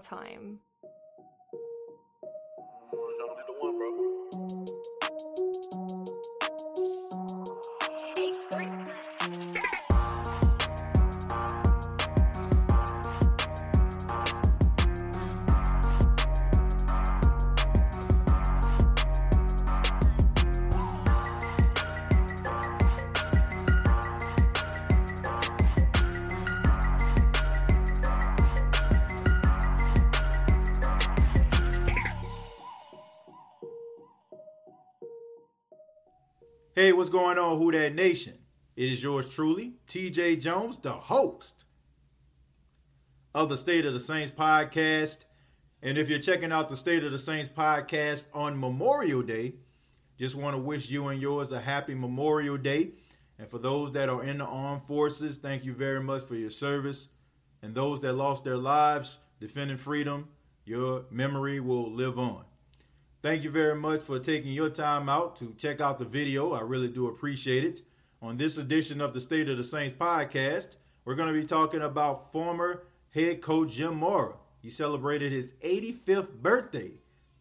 time. Hey, what's going on, Who That Nation? It is yours truly, TJ Jones, the host of the State of the Saints podcast. And if you're checking out the State of the Saints podcast on Memorial Day, just want to wish you and yours a happy Memorial Day. And for those that are in the armed forces, thank you very much for your service. And those that lost their lives defending freedom, your memory will live on. Thank you very much for taking your time out to check out the video. I really do appreciate it. On this edition of the State of the Saints podcast, we're going to be talking about former head coach Jim Mora. He celebrated his 85th birthday.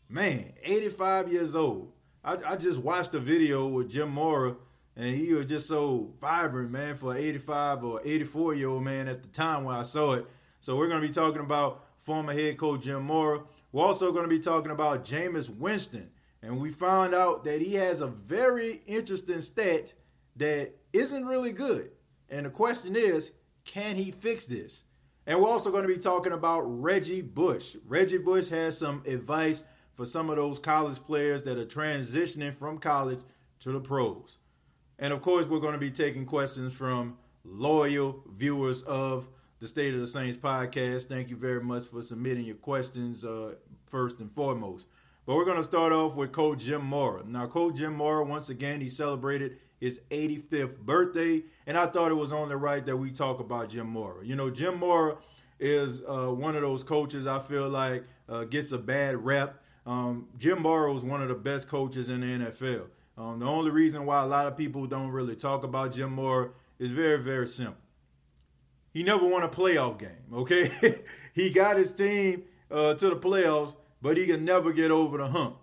Man, 85 years old. I, I just watched a video with Jim Mora, and he was just so vibrant, man, for an 85 or 84 year old man at the time when I saw it. So we're going to be talking about former head coach Jim Mora. We're also going to be talking about Jameis Winston. And we found out that he has a very interesting stat that isn't really good. And the question is, can he fix this? And we're also going to be talking about Reggie Bush. Reggie Bush has some advice for some of those college players that are transitioning from college to the pros. And of course, we're going to be taking questions from loyal viewers of the State of the Saints podcast. Thank you very much for submitting your questions uh, first and foremost. But we're going to start off with Coach Jim Mora. Now, Coach Jim Mora, once again, he celebrated his 85th birthday, and I thought it was only right that we talk about Jim Mora. You know, Jim Mora is uh, one of those coaches I feel like uh, gets a bad rep. Um, Jim Mora was one of the best coaches in the NFL. Um, the only reason why a lot of people don't really talk about Jim Mora is very, very simple he never won a playoff game. Okay, he got his team uh, to the playoffs, but he can never get over the hump.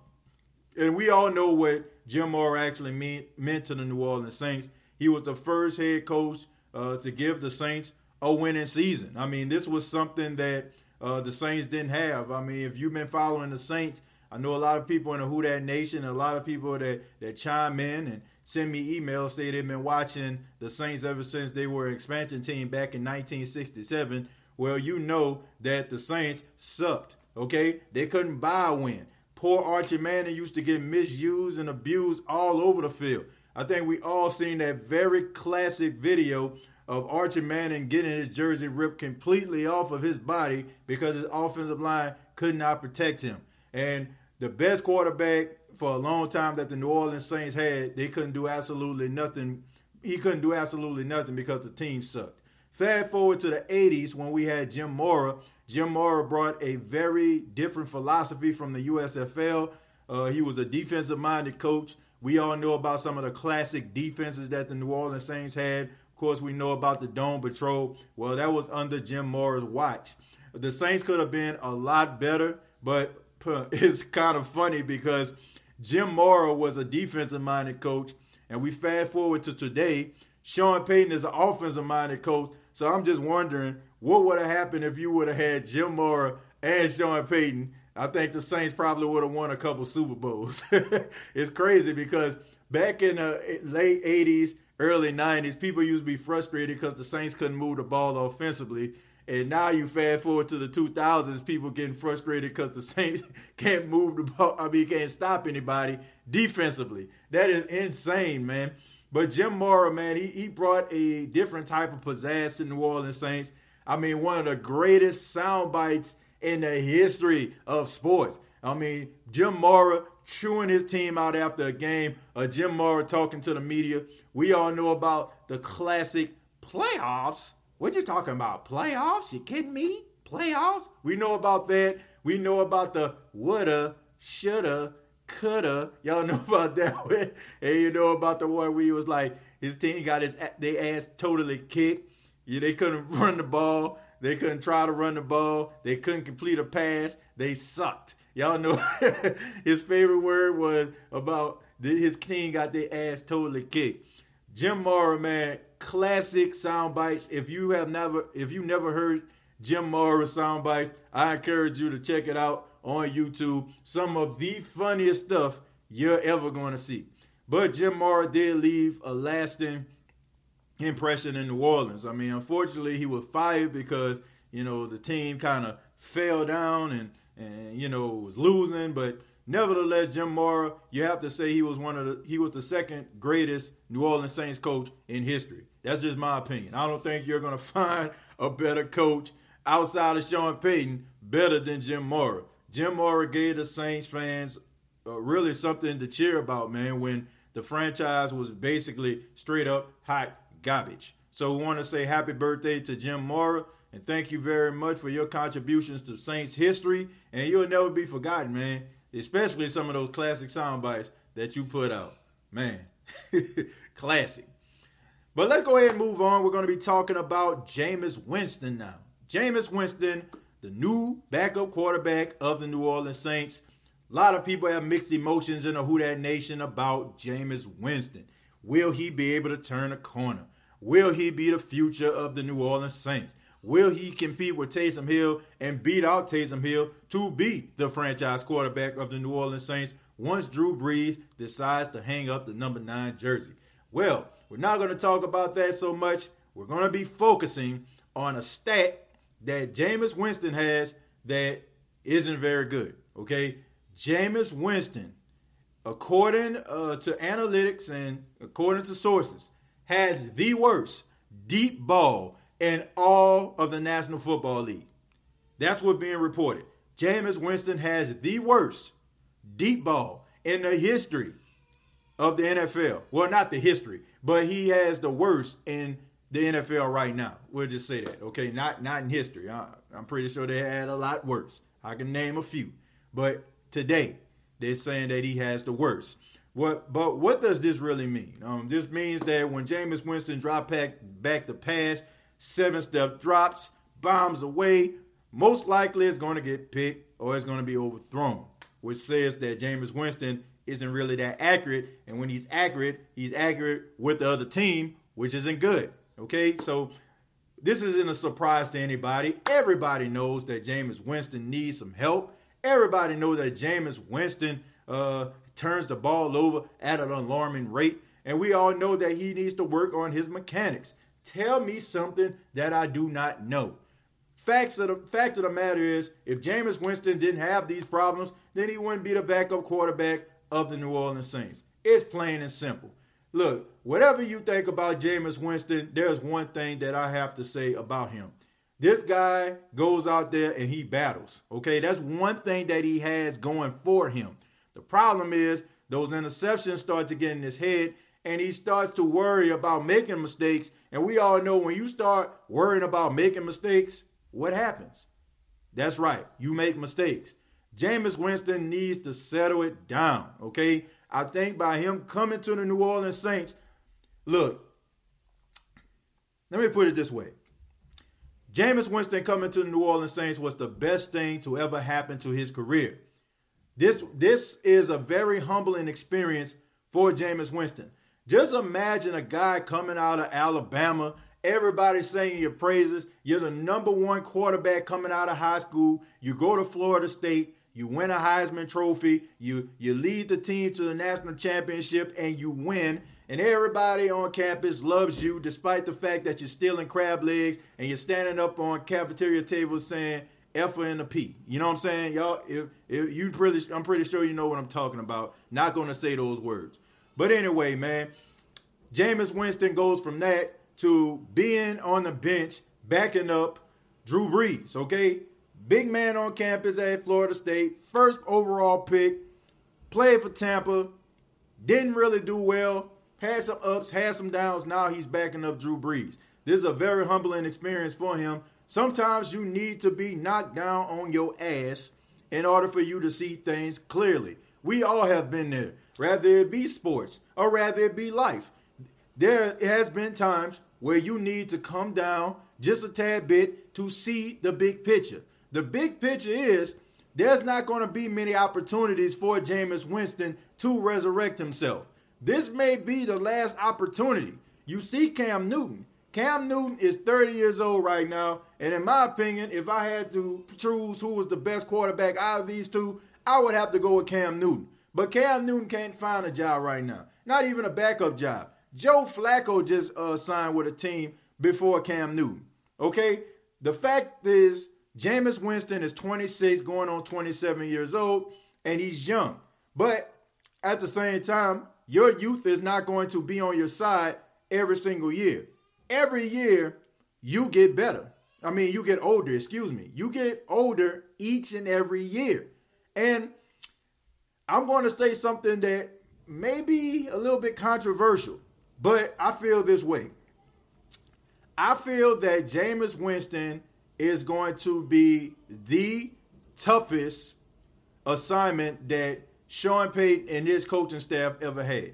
And we all know what Jim Mora actually mean, meant to the New Orleans Saints. He was the first head coach uh, to give the Saints a winning season. I mean, this was something that uh, the Saints didn't have. I mean, if you've been following the Saints, I know a lot of people in the Who That Nation, a lot of people that that chime in and send me emails say they've been watching the Saints ever since they were an expansion team back in 1967. Well, you know that the Saints sucked. Okay, they couldn't buy a win. Poor Archie Manning used to get misused and abused all over the field. I think we all seen that very classic video of Archie Manning getting his jersey ripped completely off of his body because his offensive line could not protect him. And the best quarterback for a long time that the New Orleans Saints had, they couldn't do absolutely nothing. He couldn't do absolutely nothing because the team sucked. Fast forward to the 80s when we had Jim Mora. Jim Mora brought a very different philosophy from the USFL. Uh, he was a defensive minded coach. We all know about some of the classic defenses that the New Orleans Saints had. Of course, we know about the Dome Patrol. Well, that was under Jim Mora's watch. The Saints could have been a lot better, but it's kind of funny because Jim Mora was a defensive minded coach, and we fast forward to today. Sean Payton is an offensive minded coach. So I'm just wondering what would have happened if you would have had Jim Mora and Sean Payton. I think the Saints probably would have won a couple Super Bowls. it's crazy because back in the late 80s, early 90s, people used to be frustrated because the Saints couldn't move the ball offensively. And now you fast forward to the 2000s, people getting frustrated because the Saints can't move the ball. I mean, can't stop anybody defensively. That is insane, man. But Jim Mora, man, he, he brought a different type of pizzazz to New Orleans Saints. I mean, one of the greatest sound bites in the history of sports. I mean, Jim Mora chewing his team out after a game, uh, Jim Mora talking to the media. We all know about the classic playoffs what you talking about? Playoffs? You kidding me? Playoffs? We know about that. We know about the woulda, shoulda, coulda. Y'all know about that one. And you know about the one where he was like, his team got his they ass totally kicked. Yeah, they couldn't run the ball. They couldn't try to run the ball. They couldn't complete a pass. They sucked. Y'all know his favorite word was about his team got their ass totally kicked. Jim Mora, man, classic sound bites. If you have never, if you never heard Jim Mora sound bites, I encourage you to check it out on YouTube. Some of the funniest stuff you're ever going to see. But Jim Mora did leave a lasting impression in New Orleans. I mean, unfortunately, he was fired because you know the team kind of fell down and and you know was losing, but Nevertheless, Jim Mora, you have to say he was one of the he was the second greatest New Orleans Saints coach in history. That's just my opinion. I don't think you're going to find a better coach outside of Sean Payton better than Jim Mora. Jim Mora gave the Saints fans uh, really something to cheer about, man, when the franchise was basically straight up hot garbage. So we want to say happy birthday to Jim Mora and thank you very much for your contributions to Saints history. And you'll never be forgotten, man especially some of those classic sound bites that you put out. Man, classic. But let's go ahead and move on. We're going to be talking about Jameis Winston now. Jameis Winston, the new backup quarterback of the New Orleans Saints. A lot of people have mixed emotions in the Who That Nation about Jameis Winston. Will he be able to turn a corner? Will he be the future of the New Orleans Saints? Will he compete with Taysom Hill and beat out Taysom Hill to be the franchise quarterback of the New Orleans Saints once Drew Brees decides to hang up the number nine jersey? Well, we're not going to talk about that so much. We're going to be focusing on a stat that Jameis Winston has that isn't very good. Okay, Jameis Winston, according uh, to analytics and according to sources, has the worst deep ball in all of the National Football League. That's what's being reported. Jameis Winston has the worst deep ball in the history of the NFL. Well, not the history, but he has the worst in the NFL right now. We'll just say that, okay? Not not in history. I, I'm pretty sure they had a lot worse. I can name a few, but today they're saying that he has the worst. What? But what does this really mean? Um, this means that when Jameis Winston drop back back the pass, seven step drops, bombs away. Most likely it's going to get picked or it's going to be overthrown, which says that Jameis Winston isn't really that accurate. And when he's accurate, he's accurate with the other team, which isn't good. Okay, so this isn't a surprise to anybody. Everybody knows that Jameis Winston needs some help. Everybody knows that Jameis Winston uh, turns the ball over at an alarming rate. And we all know that he needs to work on his mechanics. Tell me something that I do not know. Facts of the fact of the matter is, if Jameis Winston didn't have these problems, then he wouldn't be the backup quarterback of the New Orleans Saints. It's plain and simple. Look, whatever you think about Jameis Winston, there's one thing that I have to say about him. This guy goes out there and he battles. Okay, that's one thing that he has going for him. The problem is those interceptions start to get in his head and he starts to worry about making mistakes. And we all know when you start worrying about making mistakes, what happens? That's right, you make mistakes. Jameis Winston needs to settle it down, okay? I think by him coming to the New Orleans Saints, look, let me put it this way. Jameis Winston coming to the New Orleans Saints was the best thing to ever happen to his career. This, this is a very humbling experience for Jameis Winston. Just imagine a guy coming out of Alabama, everybody singing your praises. You're the number one quarterback coming out of high school. You go to Florida State, you win a Heisman Trophy, you you lead the team to the national championship, and you win. And everybody on campus loves you, despite the fact that you're stealing crab legs and you're standing up on cafeteria tables saying F and a P. You know what I'm saying, y'all? If, if you pretty, I'm pretty sure you know what I'm talking about. Not going to say those words. But anyway, man, Jameis Winston goes from that to being on the bench, backing up Drew Brees, okay? Big man on campus at Florida State, first overall pick, played for Tampa, didn't really do well, had some ups, had some downs. Now he's backing up Drew Brees. This is a very humbling experience for him. Sometimes you need to be knocked down on your ass in order for you to see things clearly. We all have been there rather it be sports or rather it be life. There has been times where you need to come down just a tad bit to see the big picture. The big picture is there's not going to be many opportunities for Jameis Winston to resurrect himself. This may be the last opportunity. You see Cam Newton. Cam Newton is 30 years old right now. And in my opinion, if I had to choose who was the best quarterback out of these two, I would have to go with Cam Newton. But Cam Newton can't find a job right now. Not even a backup job. Joe Flacco just uh, signed with a team before Cam Newton. Okay? The fact is, Jameis Winston is 26, going on 27 years old, and he's young. But at the same time, your youth is not going to be on your side every single year. Every year, you get better. I mean, you get older, excuse me. You get older each and every year. And I'm going to say something that may be a little bit controversial, but I feel this way. I feel that Jameis Winston is going to be the toughest assignment that Sean Payton and his coaching staff ever had.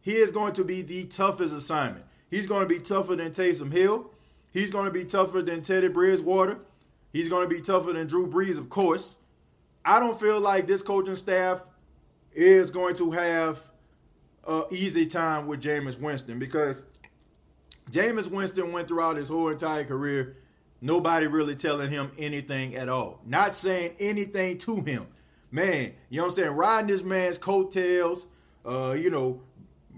He is going to be the toughest assignment. He's going to be tougher than Taysom Hill. He's going to be tougher than Teddy Bridgewater. He's going to be tougher than Drew Brees, of course. I don't feel like this coaching staff is going to have an easy time with Jameis Winston because Jameis Winston went throughout his whole entire career nobody really telling him anything at all. Not saying anything to him. Man, you know what I'm saying? Riding this man's coattails, uh, you know,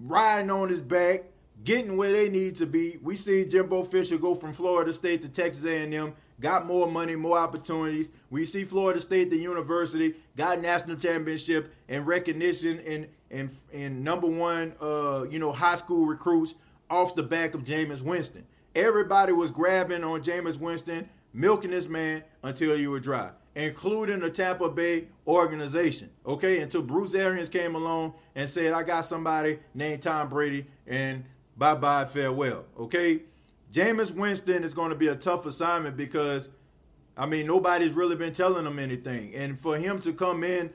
riding on his back, getting where they need to be. We see Jimbo Fisher go from Florida State to Texas A&M, got more money, more opportunities. We see Florida State, the university, got national championship and recognition and and and number one, uh, you know, high school recruits off the back of Jameis Winston. Everybody was grabbing on Jameis Winston, milking this man until you were dry, including the Tampa Bay organization. Okay, until Bruce Arians came along and said, "I got somebody named Tom Brady," and bye bye, farewell. Okay, Jameis Winston is going to be a tough assignment because, I mean, nobody's really been telling him anything, and for him to come in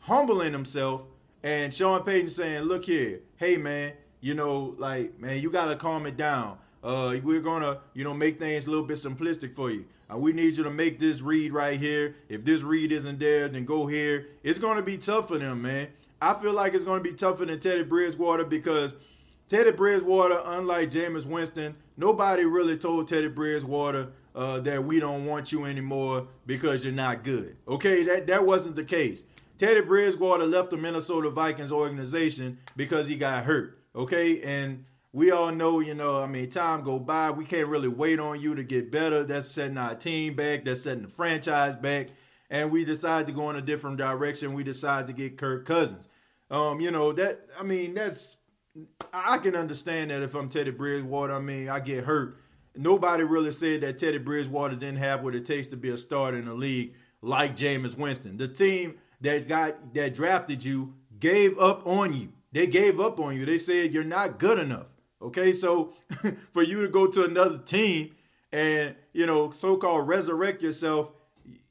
humbling himself and Sean Payton saying, "Look here, hey man, you know, like man, you got to calm it down." Uh, we're gonna, you know, make things a little bit simplistic for you. Uh, we need you to make this read right here. If this read isn't there, then go here. It's gonna be tough for them, man. I feel like it's gonna be tougher than Teddy Bridgewater because Teddy Bridgewater, unlike Jameis Winston, nobody really told Teddy Bridgewater uh, that we don't want you anymore because you're not good. Okay, that that wasn't the case. Teddy Bridgewater left the Minnesota Vikings organization because he got hurt. Okay, and we all know, you know, I mean, time go by. We can't really wait on you to get better. That's setting our team back. That's setting the franchise back. And we decide to go in a different direction. We decide to get Kirk Cousins. Um, you know, that I mean, that's I can understand that if I'm Teddy Bridgewater, I mean, I get hurt. Nobody really said that Teddy Bridgewater didn't have what it takes to be a starter in the league like Jameis Winston. The team that got that drafted you gave up on you. They gave up on you. They said you're not good enough. Okay, so for you to go to another team and you know so-called resurrect yourself,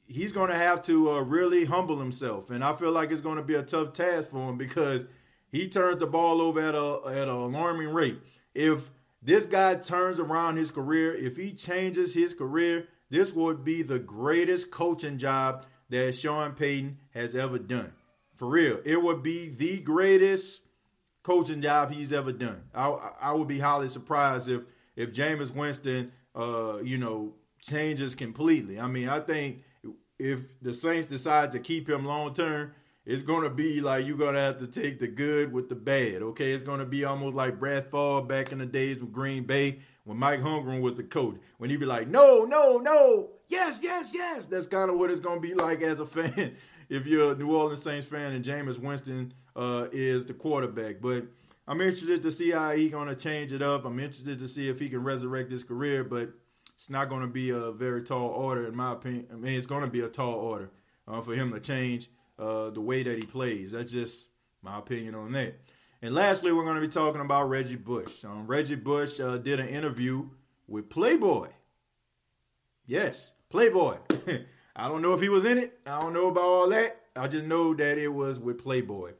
he's going to have to uh, really humble himself, and I feel like it's going to be a tough task for him because he turns the ball over at a at an alarming rate. If this guy turns around his career, if he changes his career, this would be the greatest coaching job that Sean Payton has ever done. For real, it would be the greatest coaching job he's ever done. I I would be highly surprised if if Jameis Winston, uh, you know, changes completely. I mean, I think if the Saints decide to keep him long term, it's going to be like you're going to have to take the good with the bad. Okay, it's going to be almost like Brett Favre back in the days with Green Bay when Mike Holmgren was the coach. When he'd be like, "No, no, no, yes, yes, yes." That's kind of what it's going to be like as a fan if you're a New Orleans Saints fan and Jameis Winston uh, is the quarterback. But I'm interested to see how he's going to change it up. I'm interested to see if he can resurrect his career, but it's not going to be a very tall order, in my opinion. I mean, it's going to be a tall order uh, for him to change uh, the way that he plays. That's just my opinion on that. And lastly, we're going to be talking about Reggie Bush. Um, Reggie Bush uh, did an interview with Playboy. Yes, Playboy. I don't know if he was in it. I don't know about all that. I just know that it was with Playboy.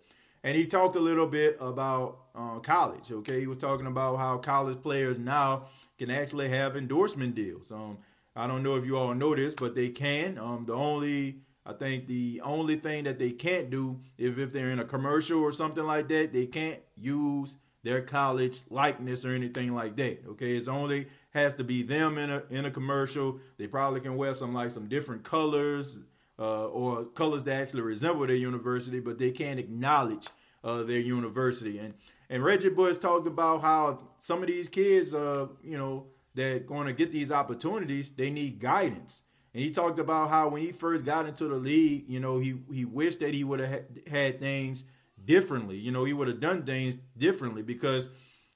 and he talked a little bit about uh, college. Okay, he was talking about how college players now can actually have endorsement deals. Um, I don't know if you all know this, but they can. Um, the only I think the only thing that they can't do if if they're in a commercial or something like that, they can't use their college likeness or anything like that. Okay, it's only has to be them in a in a commercial. They probably can wear some like some different colors uh, or colors that actually resemble their university, but they can't acknowledge uh, their university. And and Reggie Bush talked about how some of these kids, uh, you know, that going to get these opportunities, they need guidance. And he talked about how when he first got into the league, you know, he he wished that he would have had things differently. You know, he would have done things differently because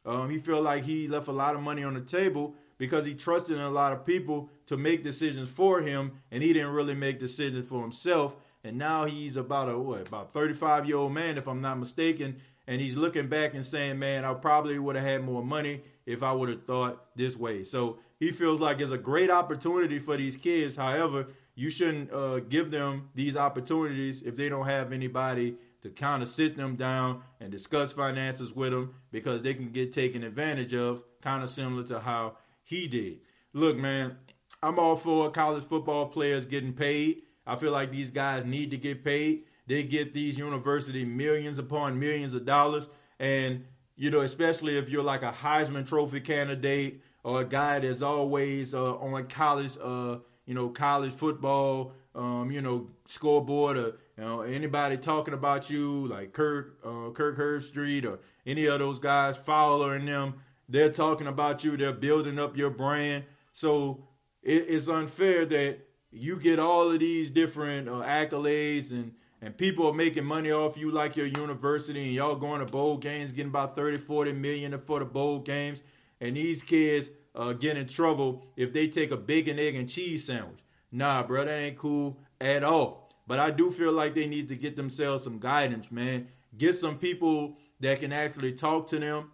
um, he felt like he left a lot of money on the table because he trusted a lot of people to make decisions for him, and he didn't really make decisions for himself. And now he's about a what, about 35 year old man, if I'm not mistaken, and he's looking back and saying, "Man, I probably would have had more money if I would have thought this way." So he feels like it's a great opportunity for these kids. However, you shouldn't uh, give them these opportunities if they don't have anybody to kind of sit them down and discuss finances with them because they can get taken advantage of, kind of similar to how he did. Look, man, I'm all for college football players getting paid. I feel like these guys need to get paid. They get these university millions upon millions of dollars. And, you know, especially if you're like a Heisman Trophy candidate or a guy that's always uh, on college, uh, you know, college football, um, you know, scoreboard or you know anybody talking about you like Kirk, uh, Kirk Herbstreit or any of those guys, and them. They're talking about you. They're building up your brand. So it, it's unfair that you get all of these different uh, accolades and and people are making money off you like your university and y'all going to bowl games getting about 30 40 million for the bowl games and these kids uh, get in trouble if they take a bacon, egg, and cheese sandwich. Nah, bro, that ain't cool at all. But I do feel like they need to get themselves some guidance, man. Get some people that can actually talk to them,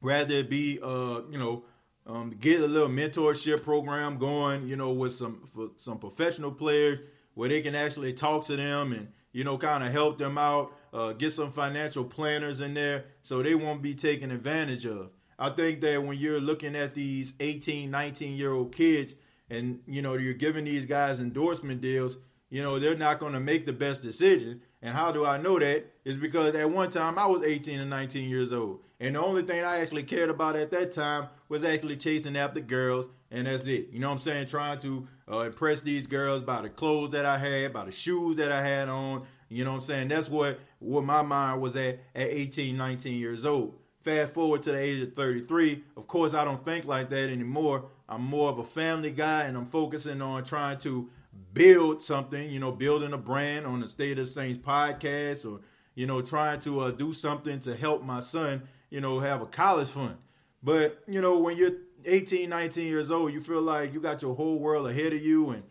rather be, uh, you know, um, get a little mentorship program going, you know, with some some professional players where they can actually talk to them and you know kind of help them out. Uh, get some financial planners in there so they won't be taken advantage of. I think that when you're looking at these 18, 19 year old kids and, you know, you're giving these guys endorsement deals, you know, they're not going to make the best decision. And how do I know that? Is because at one time I was 18 and 19 years old. And the only thing I actually cared about at that time was actually chasing after girls. And that's it. You know what I'm saying? Trying to uh, impress these girls by the clothes that I had, by the shoes that I had on. You know what I'm saying? That's what, what my mind was at at 18, 19 years old. Fast forward to the age of 33, of course, I don't think like that anymore. I'm more of a family guy and I'm focusing on trying to build something, you know, building a brand on the State of Saints podcast or, you know, trying to uh, do something to help my son, you know, have a college fund. But, you know, when you're 18, 19 years old, you feel like you got your whole world ahead of you and,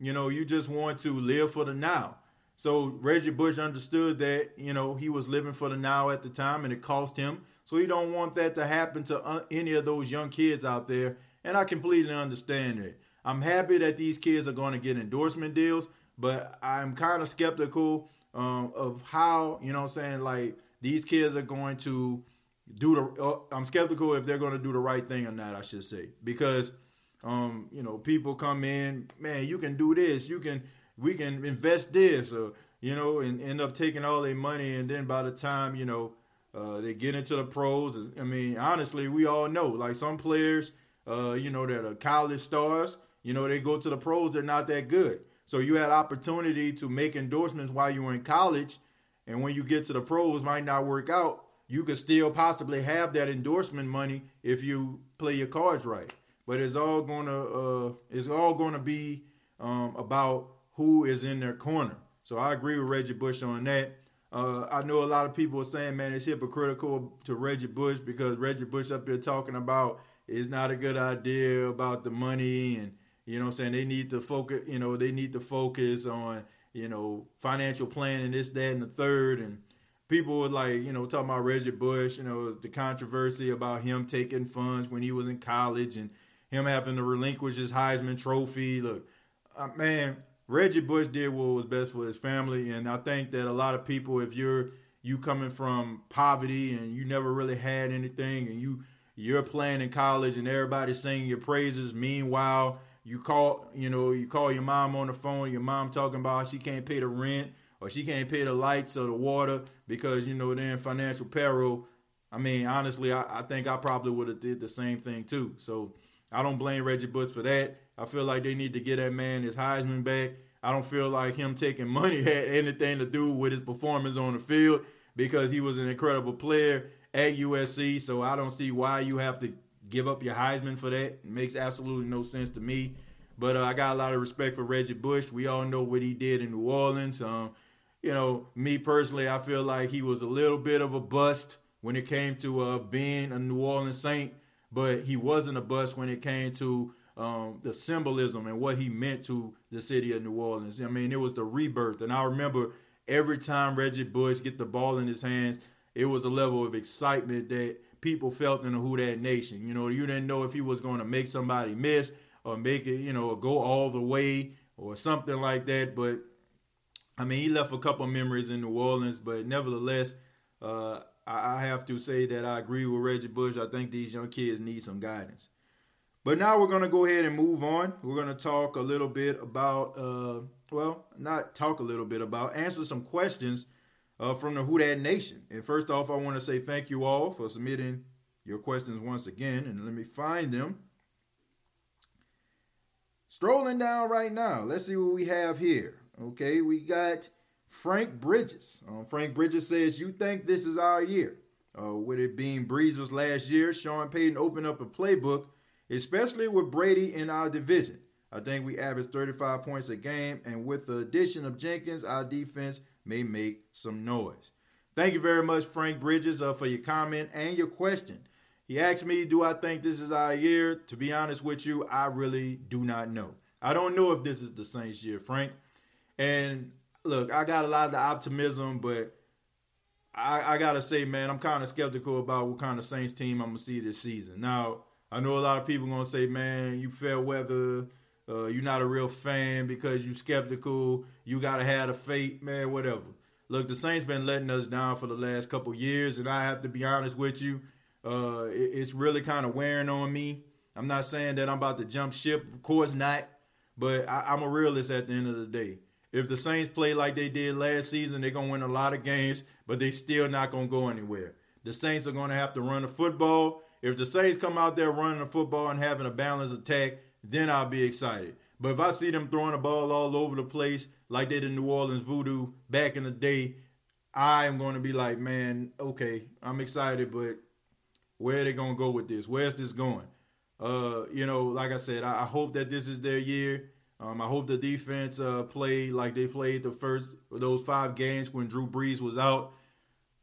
you know, you just want to live for the now. So Reggie Bush understood that, you know, he was living for the now at the time and it cost him so he don't want that to happen to uh, any of those young kids out there. And I completely understand it. I'm happy that these kids are going to get endorsement deals, but I'm kind of skeptical um, of how, you know I'm saying, like these kids are going to do the, uh, I'm skeptical if they're going to do the right thing or not, I should say. Because, um, you know, people come in, man, you can do this, you can, we can invest this, or, you know, and end up taking all their money. And then by the time, you know, uh, they get into the pros. I mean, honestly, we all know like some players, uh, you know, that are college stars. You know, they go to the pros, they're not that good. So you had opportunity to make endorsements while you were in college, and when you get to the pros, might not work out. You could still possibly have that endorsement money if you play your cards right. But it's all gonna uh, it's all gonna be um, about who is in their corner. So I agree with Reggie Bush on that. Uh, I know a lot of people are saying, man, it's hypocritical to Reggie Bush because Reggie Bush up here talking about it's not a good idea about the money and you know what I'm saying? They need to focus you know they need to focus on you know financial planning this that and the third. And people were like you know talking about Reggie Bush you know the controversy about him taking funds when he was in college and him having to relinquish his Heisman trophy. Look uh, man Reggie Bush did what was best for his family, and I think that a lot of people, if you're you coming from poverty and you never really had anything and you you're playing in college and everybody's singing your praises. Meanwhile, you call you know you call your mom on the phone. Your mom talking about she can't pay the rent or she can't pay the lights or the water because you know they're in financial peril. I mean, honestly, I, I think I probably would have did the same thing too. So I don't blame Reggie Bush for that. I feel like they need to get that man his Heisman back. I don't feel like him taking money had anything to do with his performance on the field because he was an incredible player at USC. So I don't see why you have to give up your Heisman for that. Makes absolutely no sense to me. But uh, I got a lot of respect for Reggie Bush. We all know what he did in New Orleans. Um, you know, me personally, I feel like he was a little bit of a bust when it came to uh, being a New Orleans Saint, but he wasn't a bust when it came to um, the symbolism and what he meant to the city of New Orleans. I mean, it was the rebirth, and I remember every time Reggie Bush get the ball in his hands, it was a level of excitement that people felt in the Who That Nation. You know, you didn't know if he was going to make somebody miss or make it, you know, go all the way or something like that. But I mean, he left a couple memories in New Orleans, but nevertheless, uh, I have to say that I agree with Reggie Bush. I think these young kids need some guidance. But now we're going to go ahead and move on. We're going to talk a little bit about, uh, well, not talk a little bit about, answer some questions uh, from the Who Nation. And first off, I want to say thank you all for submitting your questions once again. And let me find them. Strolling down right now. Let's see what we have here. Okay, we got Frank Bridges. Um, Frank Bridges says, You think this is our year? Uh, with it being Brees's last year, Sean Payton opened up a playbook, especially with Brady in our division. I think we average 35 points a game, and with the addition of Jenkins, our defense may make some noise. Thank you very much, Frank Bridges, uh, for your comment and your question. He asked me, Do I think this is our year? To be honest with you, I really do not know. I don't know if this is the Saints' year, Frank. And look, I got a lot of the optimism, but I, I gotta say, man, I'm kind of skeptical about what kind of Saints team I'm gonna see this season. Now, I know a lot of people gonna say, man, you fair weather, uh, you're not a real fan because you're skeptical. You gotta have the faith, man, whatever. Look, the Saints been letting us down for the last couple years, and I have to be honest with you, uh, it, it's really kind of wearing on me. I'm not saying that I'm about to jump ship, of course not, but I, I'm a realist at the end of the day. If the Saints play like they did last season, they're gonna win a lot of games, but they still not gonna go anywhere. The Saints are gonna have to run the football. If the Saints come out there running the football and having a balanced attack, then I'll be excited. But if I see them throwing the ball all over the place like they did in New Orleans Voodoo back in the day, I am going to be like, man, okay, I'm excited, but where are they going to go with this? Where's this going? Uh, you know, like I said, I, I hope that this is their year. Um, I hope the defense uh, played like they played the first those five games when Drew Brees was out.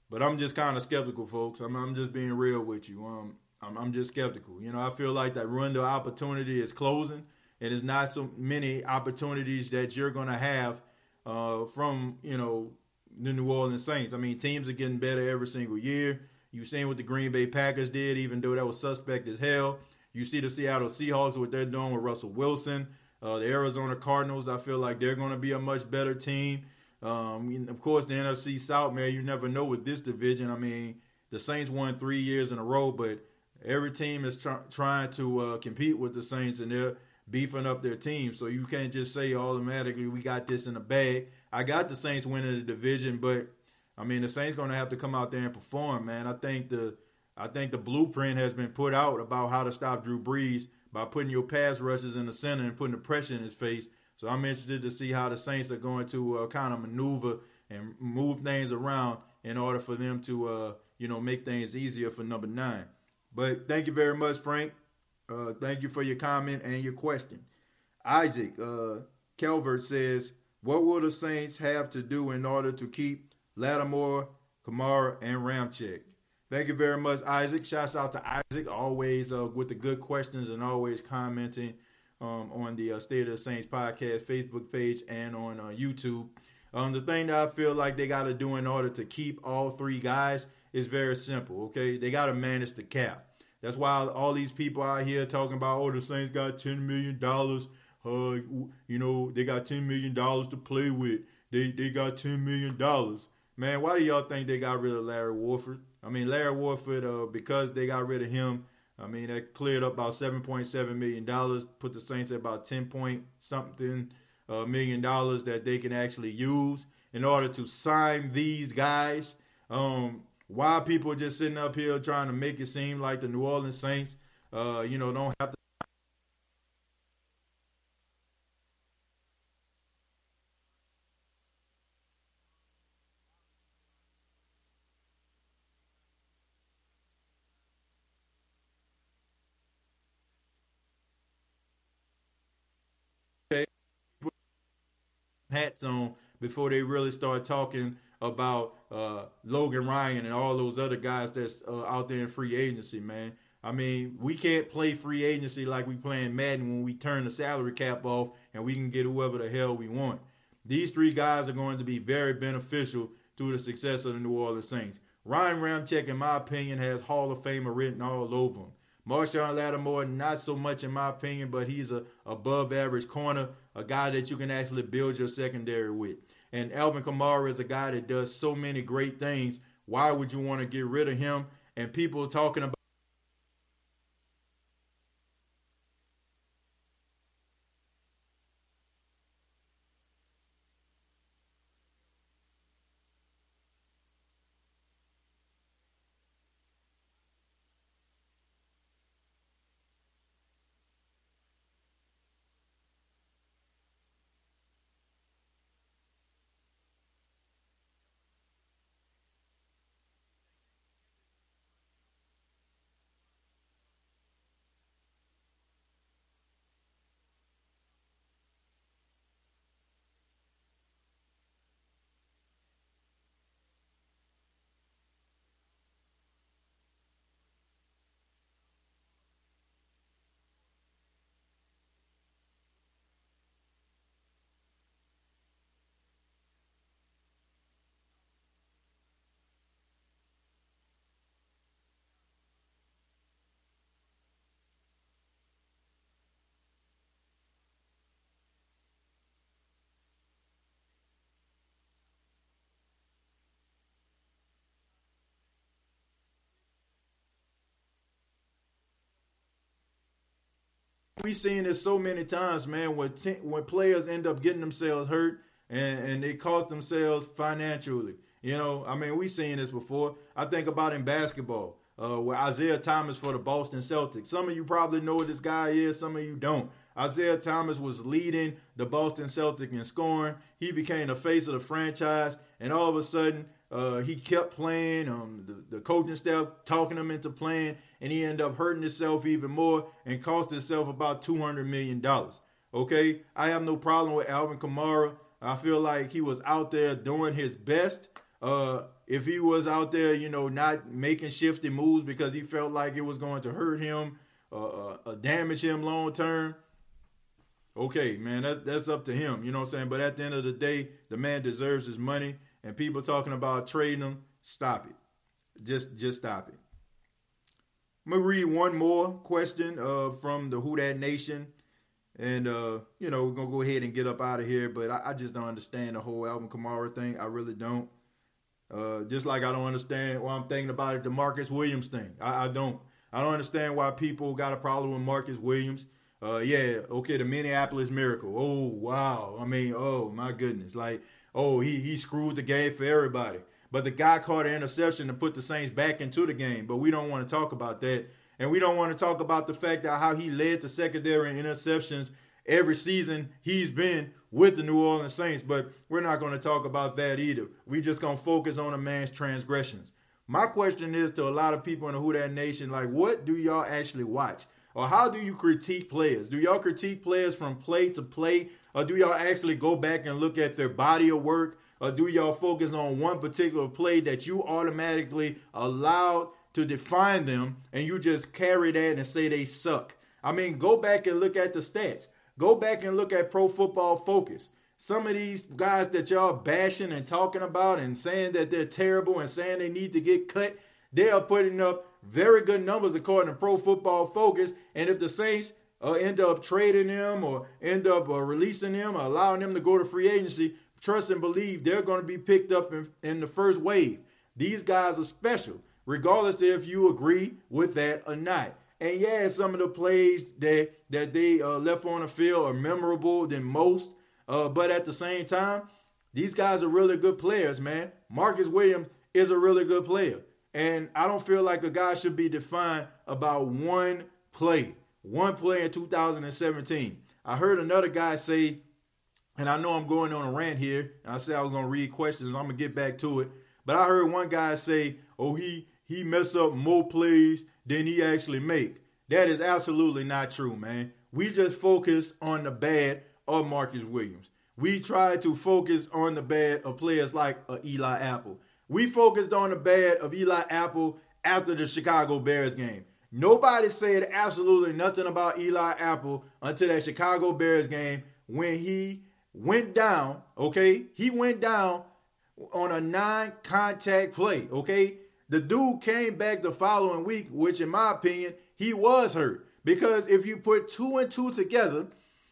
But I'm just kind of skeptical, folks. I'm, I'm just being real with you. Um, I'm, I'm just skeptical. You know, I feel like that window opportunity is closing, and there's not so many opportunities that you're going to have uh, from you know the New Orleans Saints. I mean, teams are getting better every single year. You've seen what the Green Bay Packers did, even though that was suspect as hell. You see the Seattle Seahawks what they're doing with Russell Wilson. Uh, the Arizona Cardinals, I feel like they're going to be a much better team. Um, of course, the NFC South, man, you never know with this division. I mean, the Saints won three years in a row, but every team is tr- trying to uh, compete with the Saints, and they're beefing up their team. So you can't just say automatically we got this in the bag. I got the Saints winning the division, but I mean the Saints going to have to come out there and perform, man. I think the I think the blueprint has been put out about how to stop Drew Brees by putting your pass rushes in the center and putting the pressure in his face. So I'm interested to see how the Saints are going to uh, kind of maneuver and move things around in order for them to, uh, you know, make things easier for number nine. But thank you very much, Frank. Uh, thank you for your comment and your question. Isaac uh, Calvert says, "What will the Saints have to do in order to keep Lattimore, Kamara, and Ramczyk? Thank you very much, Isaac. Shouts out to Isaac, always uh, with the good questions and always commenting um, on the uh, State of the Saints podcast Facebook page and on uh, YouTube. Um, the thing that I feel like they got to do in order to keep all three guys is very simple. Okay, they got to manage the cap. That's why all these people out here talking about, oh, the Saints got ten million dollars. Uh, you know, they got ten million dollars to play with. They they got ten million dollars. Man, why do y'all think they got rid of Larry Warford? I mean, Larry Warford, uh, because they got rid of him, I mean, that cleared up about $7.7 million, put the Saints at about 10 point something uh, million dollars that they can actually use in order to sign these guys. Um, why people are just sitting up here trying to make it seem like the New Orleans Saints, uh, you know, don't have to hats on before they really start talking about uh, Logan Ryan and all those other guys that's uh, out there in free agency, man. I mean, we can't play free agency like we playing Madden when we turn the salary cap off and we can get whoever the hell we want. These three guys are going to be very beneficial to the success of the New Orleans Saints. Ryan Ramczyk, in my opinion, has Hall of Famer written all over him. Marshon Lattimore, not so much in my opinion, but he's a above average corner, a guy that you can actually build your secondary with. And Alvin Kamara is a guy that does so many great things. Why would you want to get rid of him? And people talking about we seen this so many times, man. When ten, when players end up getting themselves hurt and and they cost themselves financially. You know, I mean, we've seen this before. I think about in basketball, uh, where Isaiah Thomas for the Boston Celtics. Some of you probably know what this guy is. Some of you don't. Isaiah Thomas was leading the Boston Celtics in scoring. He became the face of the franchise, and all of a sudden, uh, he kept playing. Um, the, the, coaching staff talking him into playing, and he ended up hurting himself even more and cost himself about two hundred million dollars. Okay, I have no problem with Alvin Kamara. I feel like he was out there doing his best. Uh, if he was out there, you know, not making shifty moves because he felt like it was going to hurt him, uh, uh, uh damage him long term, okay, man, that's that's up to him. You know what I'm saying? But at the end of the day, the man deserves his money and people talking about trading them, stop it. Just just stop it. I'm gonna read one more question uh, from the Who That Nation, and uh, you know we're gonna go ahead and get up out of here. But I, I, just don't understand the whole Alvin Kamara thing. I really don't. Uh, just like I don't understand why I'm thinking about it, the Marcus Williams thing. I, I don't. I don't understand why people got a problem with Marcus Williams. Uh, yeah, okay, the Minneapolis Miracle. Oh wow. I mean, oh my goodness. Like oh, he he screwed the game for everybody. But the guy caught an interception to put the Saints back into the game. But we don't want to talk about that. And we don't want to talk about the fact that how he led the secondary in interceptions every season he's been with the New Orleans Saints. But we're not going to talk about that either. we just going to focus on a man's transgressions. My question is to a lot of people in the Who That Nation, like, what do y'all actually watch? Or how do you critique players? Do y'all critique players from play to play? Or do y'all actually go back and look at their body of work? Or do y'all focus on one particular play that you automatically allowed to define them and you just carry that and say they suck? I mean, go back and look at the stats. Go back and look at Pro Football Focus. Some of these guys that y'all bashing and talking about and saying that they're terrible and saying they need to get cut, they are putting up very good numbers according to Pro Football Focus. And if the Saints uh, end up trading him or end up uh, releasing him or allowing him to go to free agency, trust and believe they're going to be picked up in, in the first wave. These guys are special, regardless if you agree with that or not. And yeah, some of the plays that that they uh, left on the field are memorable than most. Uh, but at the same time, these guys are really good players, man. Marcus Williams is a really good player. And I don't feel like a guy should be defined about one play, one play in 2017. I heard another guy say, and I know I'm going on a rant here, and I said I was to read questions. I'm to get back to it. But I heard one guy say, oh, he he mess up more plays than he actually make. That is absolutely not true, man. We just focus on the bad of Marcus Williams. We try to focus on the bad of players like uh, Eli Apple. We focused on the bad of Eli Apple after the Chicago Bears game. Nobody said absolutely nothing about Eli Apple until that Chicago Bears game when he went down, okay? He went down on a non contact play, okay? The dude came back the following week, which, in my opinion, he was hurt. Because if you put two and two together,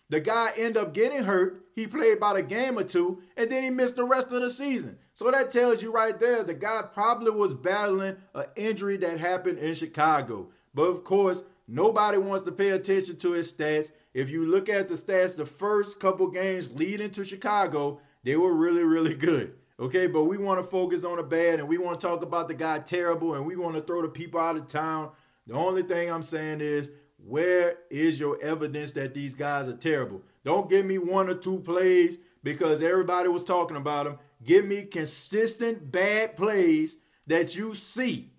the guy ended up getting hurt. He played about a game or two, and then he missed the rest of the season. So that tells you right there the guy probably was battling an injury that happened in Chicago. But of course, nobody wants to pay attention to his stats. If you look at the stats, the first couple games leading to Chicago, they were really, really good. Okay, but we want to focus on the bad and we want to talk about the guy terrible and we want to throw the people out of town. The only thing I'm saying is, where is your evidence that these guys are terrible? Don't give me one or two plays because everybody was talking about them. Give me consistent bad plays that you see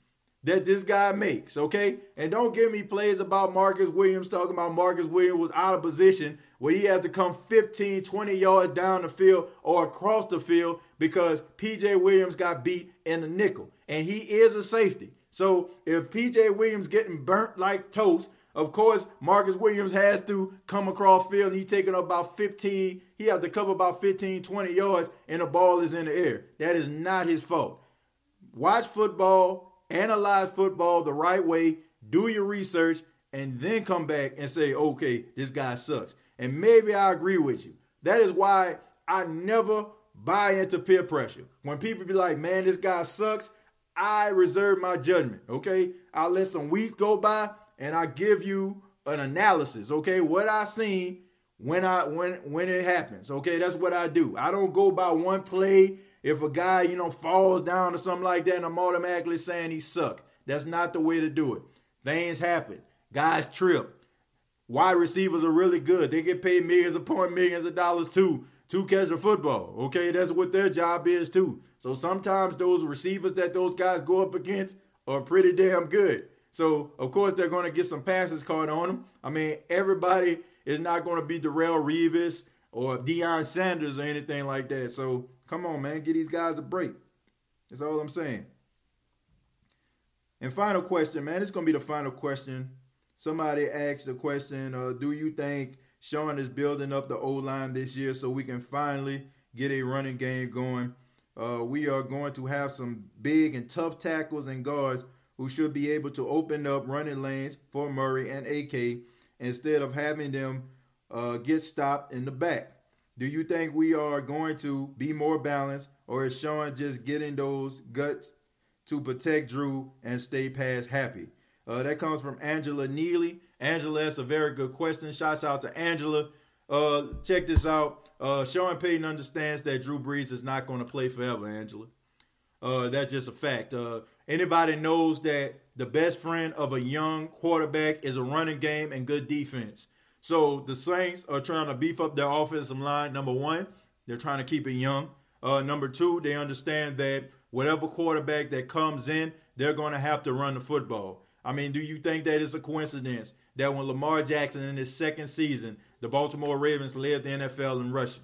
that this guy makes, okay? And don't give me plays about Marcus Williams talking about Marcus Williams was out of position where he had to come 15, 20 yards down the field or across the field because PJ Williams got beat in the nickel. And he is a safety. So if PJ Williams getting burnt like toast, of course, Marcus Williams has to come across field and he's taking up about 15, he has to cover about 15, 20 yards and the ball is in the air. That is not his fault. Watch football analyze football the right way, do your research, and then come back and say, okay, this guy sucks. And maybe I agree with you. That is why I never buy into peer pressure. When people be like, man, this guy sucks, I reserve my judgment, okay? I let some weeks go by and I give you an analysis, okay? What I seen when I when when it happens, okay? That's what I do. I don't go by one play if a guy, you know, falls down or something like that, and I'm automatically saying he suck. That's not the way to do it. Things happen. Guys trip. Wide receivers are really good. They get paid millions upon millions of dollars too to catch a football. Okay, that's what their job is too. So sometimes those receivers that those guys go up against are pretty damn good. So of course they're going to get some passes caught on them. I mean, everybody is not going to be Darrelle Revis or Deion Sanders or anything like that. So Come on, man. Get these guys a break. That's all I'm saying. And final question, man. It's going to be the final question. Somebody asked the question uh, Do you think Sean is building up the O line this year so we can finally get a running game going? Uh, we are going to have some big and tough tackles and guards who should be able to open up running lanes for Murray and AK instead of having them uh, get stopped in the back. Do you think we are going to be more balanced, or is Sean just getting those guts to protect Drew and stay past happy? Uh, that comes from Angela Neely. Angela, that's a very good question. Shouts out to Angela. Uh, check this out. Uh, Sean Payton understands that Drew Brees is not going to play forever, Angela. Uh, that's just a fact. Uh, anybody knows that the best friend of a young quarterback is a running game and good defense. So the Saints are trying to beef up their offensive line. Number one, they're trying to keep it young. Uh, number two, they understand that whatever quarterback that comes in, they're going to have to run the football. I mean, do you think that is a coincidence that when Lamar Jackson in his second season, the Baltimore Ravens led the NFL in rushing?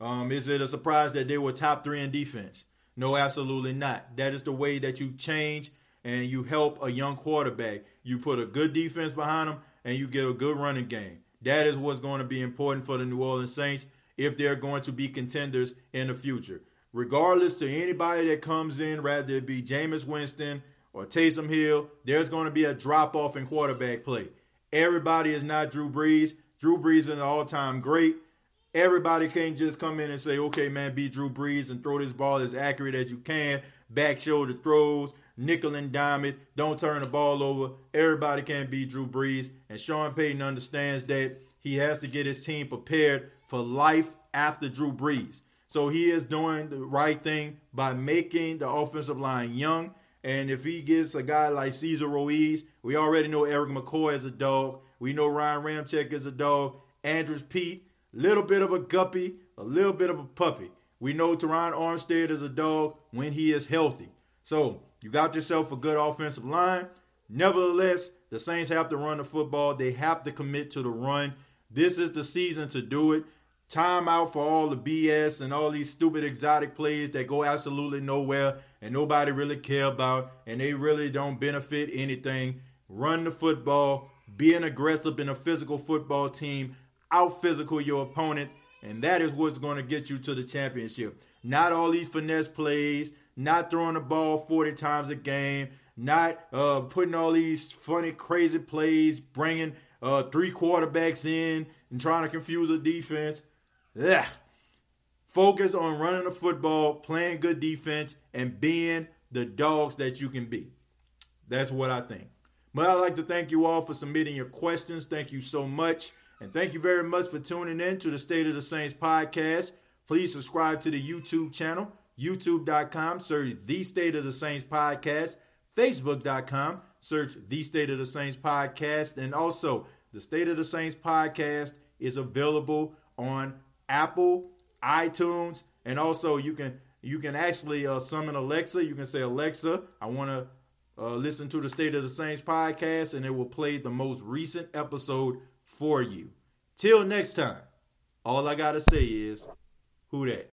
Um, is it a surprise that they were top three in defense? No, absolutely not. That is the way that you change and you help a young quarterback. You put a good defense behind them, and you get a good running game. That is what's going to be important for the New Orleans Saints if they're going to be contenders in the future. Regardless to anybody that comes in, rather it be Jameis Winston or Taysom Hill, there's going to be a drop off in quarterback play. Everybody is not Drew Brees. Drew Brees is an all time great. Everybody can't just come in and say, okay, man, be Drew Brees and throw this ball as accurate as you can. Back shoulder throws, nickel and dime it. Don't turn the ball over. Everybody can't be Drew Brees. And Sean Payton understands that he has to get his team prepared for life after Drew Brees. So he is doing the right thing by making the offensive line young. And if he gets a guy like Cesar Ruiz, we already know Erik McCoy is a dog. We know Ryan Ramczyk is a dog. Andrus Peat little bit of a guppy, a little bit of a puppy. We know Terron Armstead is a dog when he is healthy. So you got yourself a good offensive line. Nevertheless, the Saints have to run the football. They have to commit to the run. This is the season to do it. Time out for all the BS and all these stupid exotic plays that go absolutely nowhere and nobody really care about and they really don't benefit anything. Run the football, be an aggressive and a physical football team out physical your opponent, and that is what's going to get you to the championship. Not all these finesse plays, not throwing the ball 40 times a game, not uh, putting all these funny, crazy plays, bringing uh, three quarterbacks in and trying to confuse the defense. Ugh. Focus on running the football, playing good defense, and being the dogs that you can be. That's what I think. But I'd like to thank you all for submitting your questions. Thank you so much. And thank you very much for tuning in to the State of the Saints podcast. Please subscribe to the YouTube channel, youtube.com, search The State of the Saints podcast, facebook.com, search The State of the Saints podcast, and also the State of the Saints podcast is available on Apple, iTunes, and also you can you can actually uh, summon Alexa. You can say Alexa, I want to uh, listen to the State of the Saints podcast, and it will play the most recent episode for you. Till next time, all I got to say is, who that?